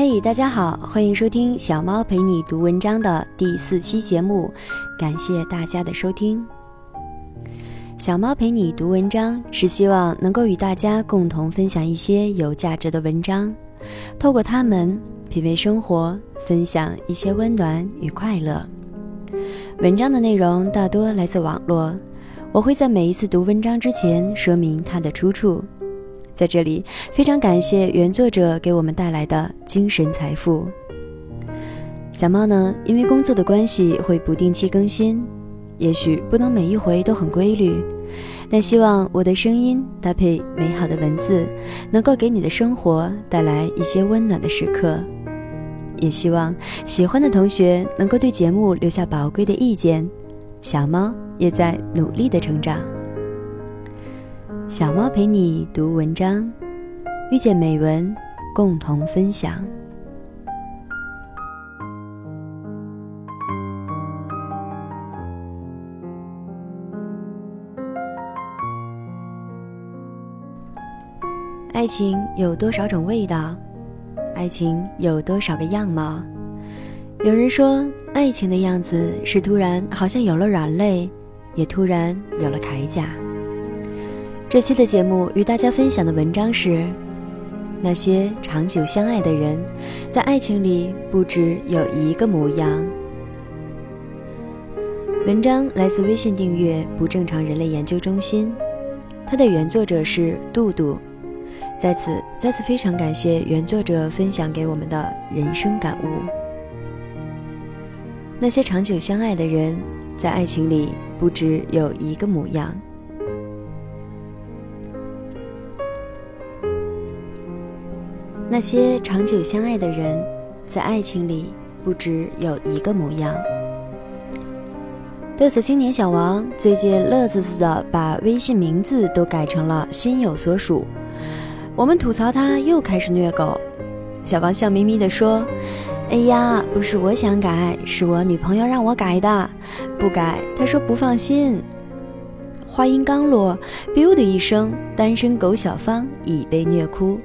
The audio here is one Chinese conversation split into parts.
嘿，大家好，欢迎收听小猫陪你读文章的第四期节目，感谢大家的收听。小猫陪你读文章是希望能够与大家共同分享一些有价值的文章，透过它们品味生活，分享一些温暖与快乐。文章的内容大多来自网络，我会在每一次读文章之前说明它的出处。在这里，非常感谢原作者给我们带来的精神财富。小猫呢，因为工作的关系会不定期更新，也许不能每一回都很规律，但希望我的声音搭配美好的文字，能够给你的生活带来一些温暖的时刻。也希望喜欢的同学能够对节目留下宝贵的意见。小猫也在努力的成长。小猫陪你读文章，遇见美文，共同分享。爱情有多少种味道？爱情有多少个样貌？有人说，爱情的样子是突然好像有了软肋，也突然有了铠甲。这期的节目与大家分享的文章是：那些长久相爱的人，在爱情里不只有一个模样。文章来自微信订阅不正常人类研究中心，它的原作者是杜杜。在此，再次非常感谢原作者分享给我们的人生感悟。那些长久相爱的人，在爱情里不只有一个模样。那些长久相爱的人，在爱情里不只有一个模样。嘚瑟青年小王最近乐滋滋的把微信名字都改成了“心有所属”，我们吐槽他又开始虐狗。小王笑眯眯地说：“哎呀，不是我想改，是我女朋友让我改的，不改她说不放心。”话音刚落，biu 的一声，单身狗小芳已被虐哭。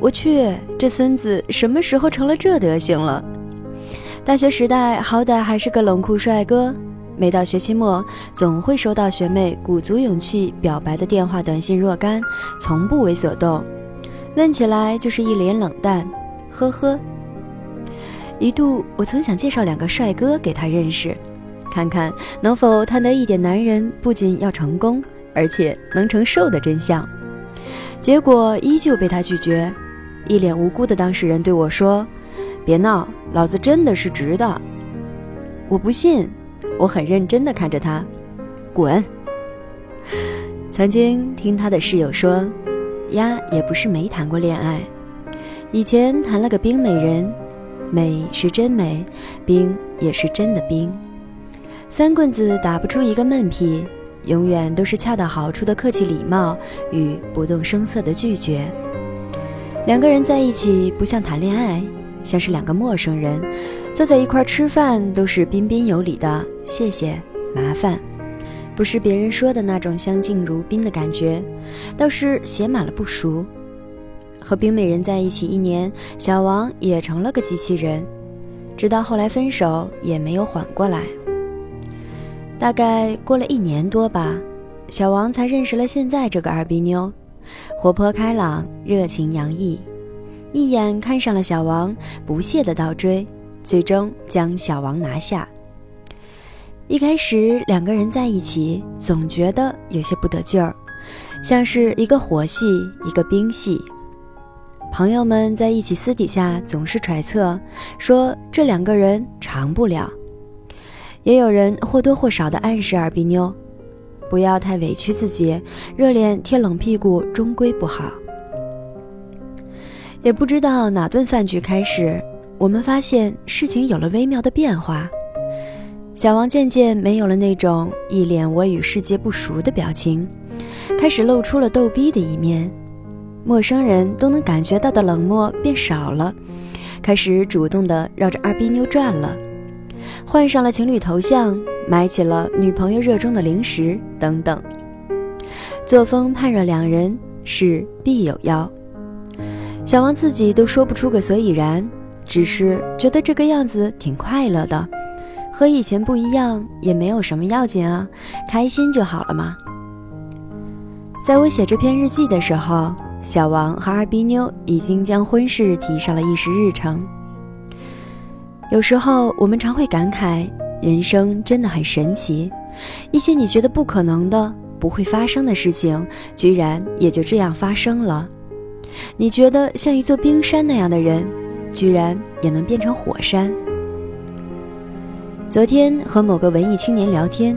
我去，这孙子什么时候成了这德行了？大学时代好歹还是个冷酷帅哥，每到学期末，总会收到学妹鼓足勇气表白的电话、短信若干，从不为所动。问起来就是一脸冷淡，呵呵。一度我曾想介绍两个帅哥给他认识，看看能否探得一点男人不仅要成功，而且能承受的真相。结果依旧被他拒绝。一脸无辜的当事人对我说：“别闹，老子真的是直的。”我不信，我很认真的看着他，滚。曾经听他的室友说，丫，也不是没谈过恋爱，以前谈了个冰美人，美是真美，冰也是真的冰，三棍子打不出一个闷屁，永远都是恰到好处的客气礼貌与不动声色的拒绝。两个人在一起不像谈恋爱，像是两个陌生人，坐在一块吃饭都是彬彬有礼的，谢谢，麻烦，不是别人说的那种相敬如宾的感觉，倒是写满了不熟。和冰美人在一起一年，小王也成了个机器人，直到后来分手也没有缓过来。大概过了一年多吧，小王才认识了现在这个二逼妞。活泼开朗，热情洋溢，一眼看上了小王，不懈的倒追，最终将小王拿下。一开始两个人在一起，总觉得有些不得劲儿，像是一个火系，一个冰系。朋友们在一起私底下总是揣测，说这两个人长不了。也有人或多或少的暗示二逼妞。不要太委屈自己，热脸贴冷屁股终归不好。也不知道哪顿饭局开始，我们发现事情有了微妙的变化。小王渐渐没有了那种一脸我与世界不熟的表情，开始露出了逗逼的一面。陌生人都能感觉到的冷漠变少了，开始主动的绕着二逼妞转了。换上了情侣头像，买起了女朋友热衷的零食等等，作风判若两人，是必有妖。小王自己都说不出个所以然，只是觉得这个样子挺快乐的，和以前不一样，也没有什么要紧啊，开心就好了嘛。在我写这篇日记的时候，小王和二逼妞已经将婚事提上了议事日程。有时候我们常会感慨，人生真的很神奇，一些你觉得不可能的、不会发生的事情，居然也就这样发生了。你觉得像一座冰山那样的人，居然也能变成火山。昨天和某个文艺青年聊天，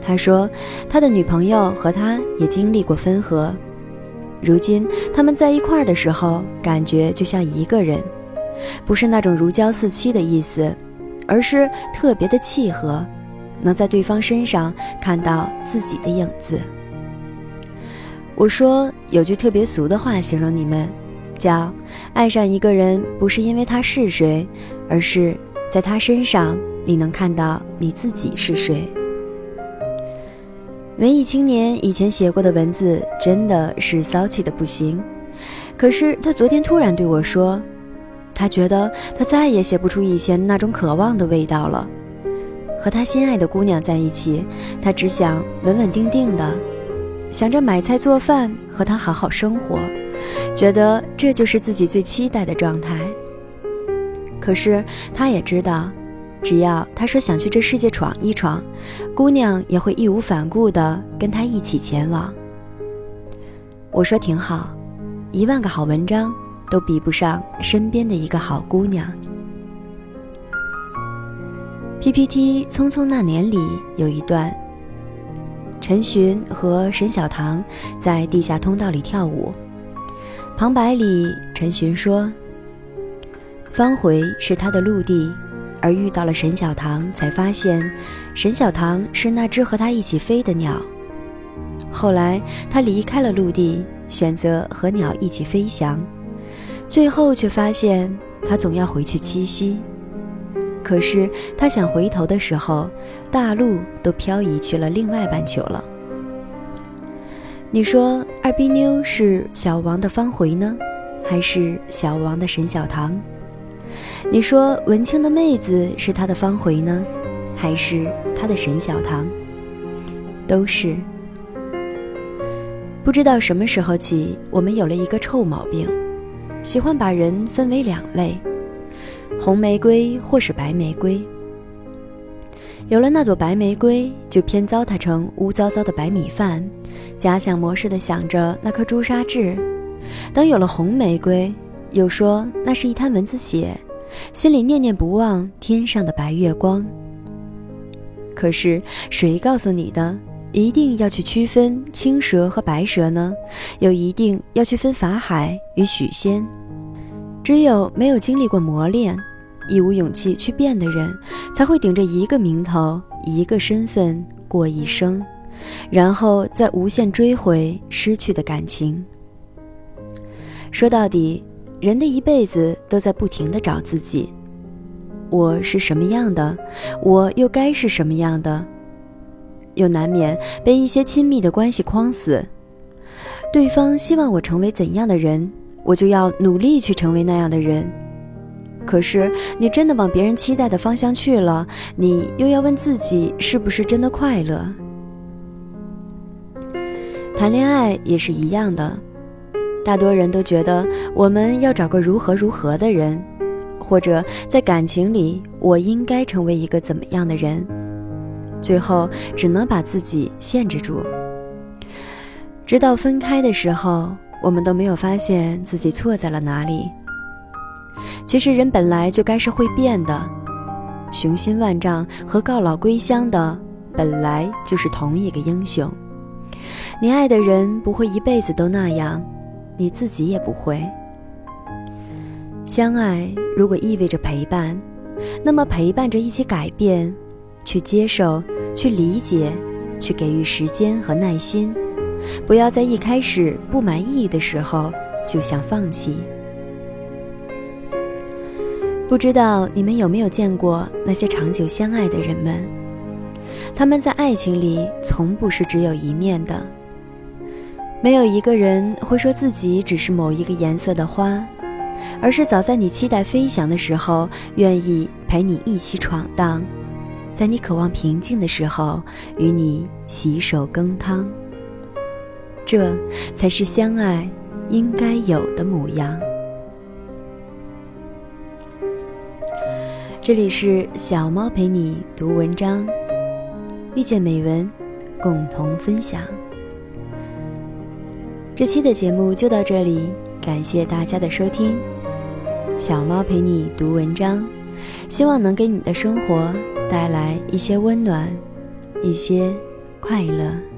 他说他的女朋友和他也经历过分合，如今他们在一块儿的时候，感觉就像一个人，不是那种如胶似漆的意思，而是特别的契合，能在对方身上看到自己的影子。我说有句特别俗的话形容你们，叫爱上一个人不是因为他是谁，而是在他身上你能看到你自己是谁。文艺青年以前写过的文字真的是骚气的不行，可是他昨天突然对我说，他觉得他再也写不出以前那种渴望的味道了。和他心爱的姑娘在一起，他只想稳稳定定的。想着买菜做饭，和他好好生活，觉得这就是自己最期待的状态。可是他也知道，只要他说想去这世界闯一闯，姑娘也会义无反顾地跟他一起前往。我说挺好，一万个好文章都比不上身边的一个好姑娘。PPT《匆匆那年》里有一段。陈寻和沈小棠在地下通道里跳舞，旁白里陈寻说：“方回是他的陆地，而遇到了沈小棠，才发现沈小棠是那只和他一起飞的鸟。后来他离开了陆地，选择和鸟一起飞翔，最后却发现他总要回去栖息。”可是他想回头的时候，大陆都漂移去了另外半球了。你说二逼妞是小王的方回呢，还是小王的沈小棠？你说文清的妹子是他的方回呢，还是他的沈小棠？都是。不知道什么时候起，我们有了一个臭毛病，喜欢把人分为两类。红玫瑰或是白玫瑰，有了那朵白玫瑰，就偏糟蹋成污糟糟的白米饭，假想模式的想着那颗朱砂痣；等有了红玫瑰，又说那是一滩蚊子血，心里念念不忘天上的白月光。可是谁告诉你的，一定要去区分青蛇和白蛇呢？又一定要去分法海与许仙？只有没有经历过磨练，亦无勇气去变的人，才会顶着一个名头、一个身份过一生，然后再无限追回失去的感情。说到底，人的一辈子都在不停地找自己：我是什么样的？我又该是什么样的？又难免被一些亲密的关系框死。对方希望我成为怎样的人？我就要努力去成为那样的人，可是你真的往别人期待的方向去了，你又要问自己是不是真的快乐？谈恋爱也是一样的，大多人都觉得我们要找个如何如何的人，或者在感情里我应该成为一个怎么样的人，最后只能把自己限制住，直到分开的时候。我们都没有发现自己错在了哪里。其实人本来就该是会变的，雄心万丈和告老归乡的本来就是同一个英雄。你爱的人不会一辈子都那样，你自己也不会。相爱如果意味着陪伴，那么陪伴着一起改变，去接受，去理解，去给予时间和耐心。不要在一开始不满意的时候就想放弃。不知道你们有没有见过那些长久相爱的人们？他们在爱情里从不是只有一面的。没有一个人会说自己只是某一个颜色的花，而是早在你期待飞翔的时候，愿意陪你一起闯荡；在你渴望平静的时候，与你洗手羹汤。这才是相爱应该有的模样。这里是小猫陪你读文章，遇见美文，共同分享。这期的节目就到这里，感谢大家的收听。小猫陪你读文章，希望能给你的生活带来一些温暖，一些快乐。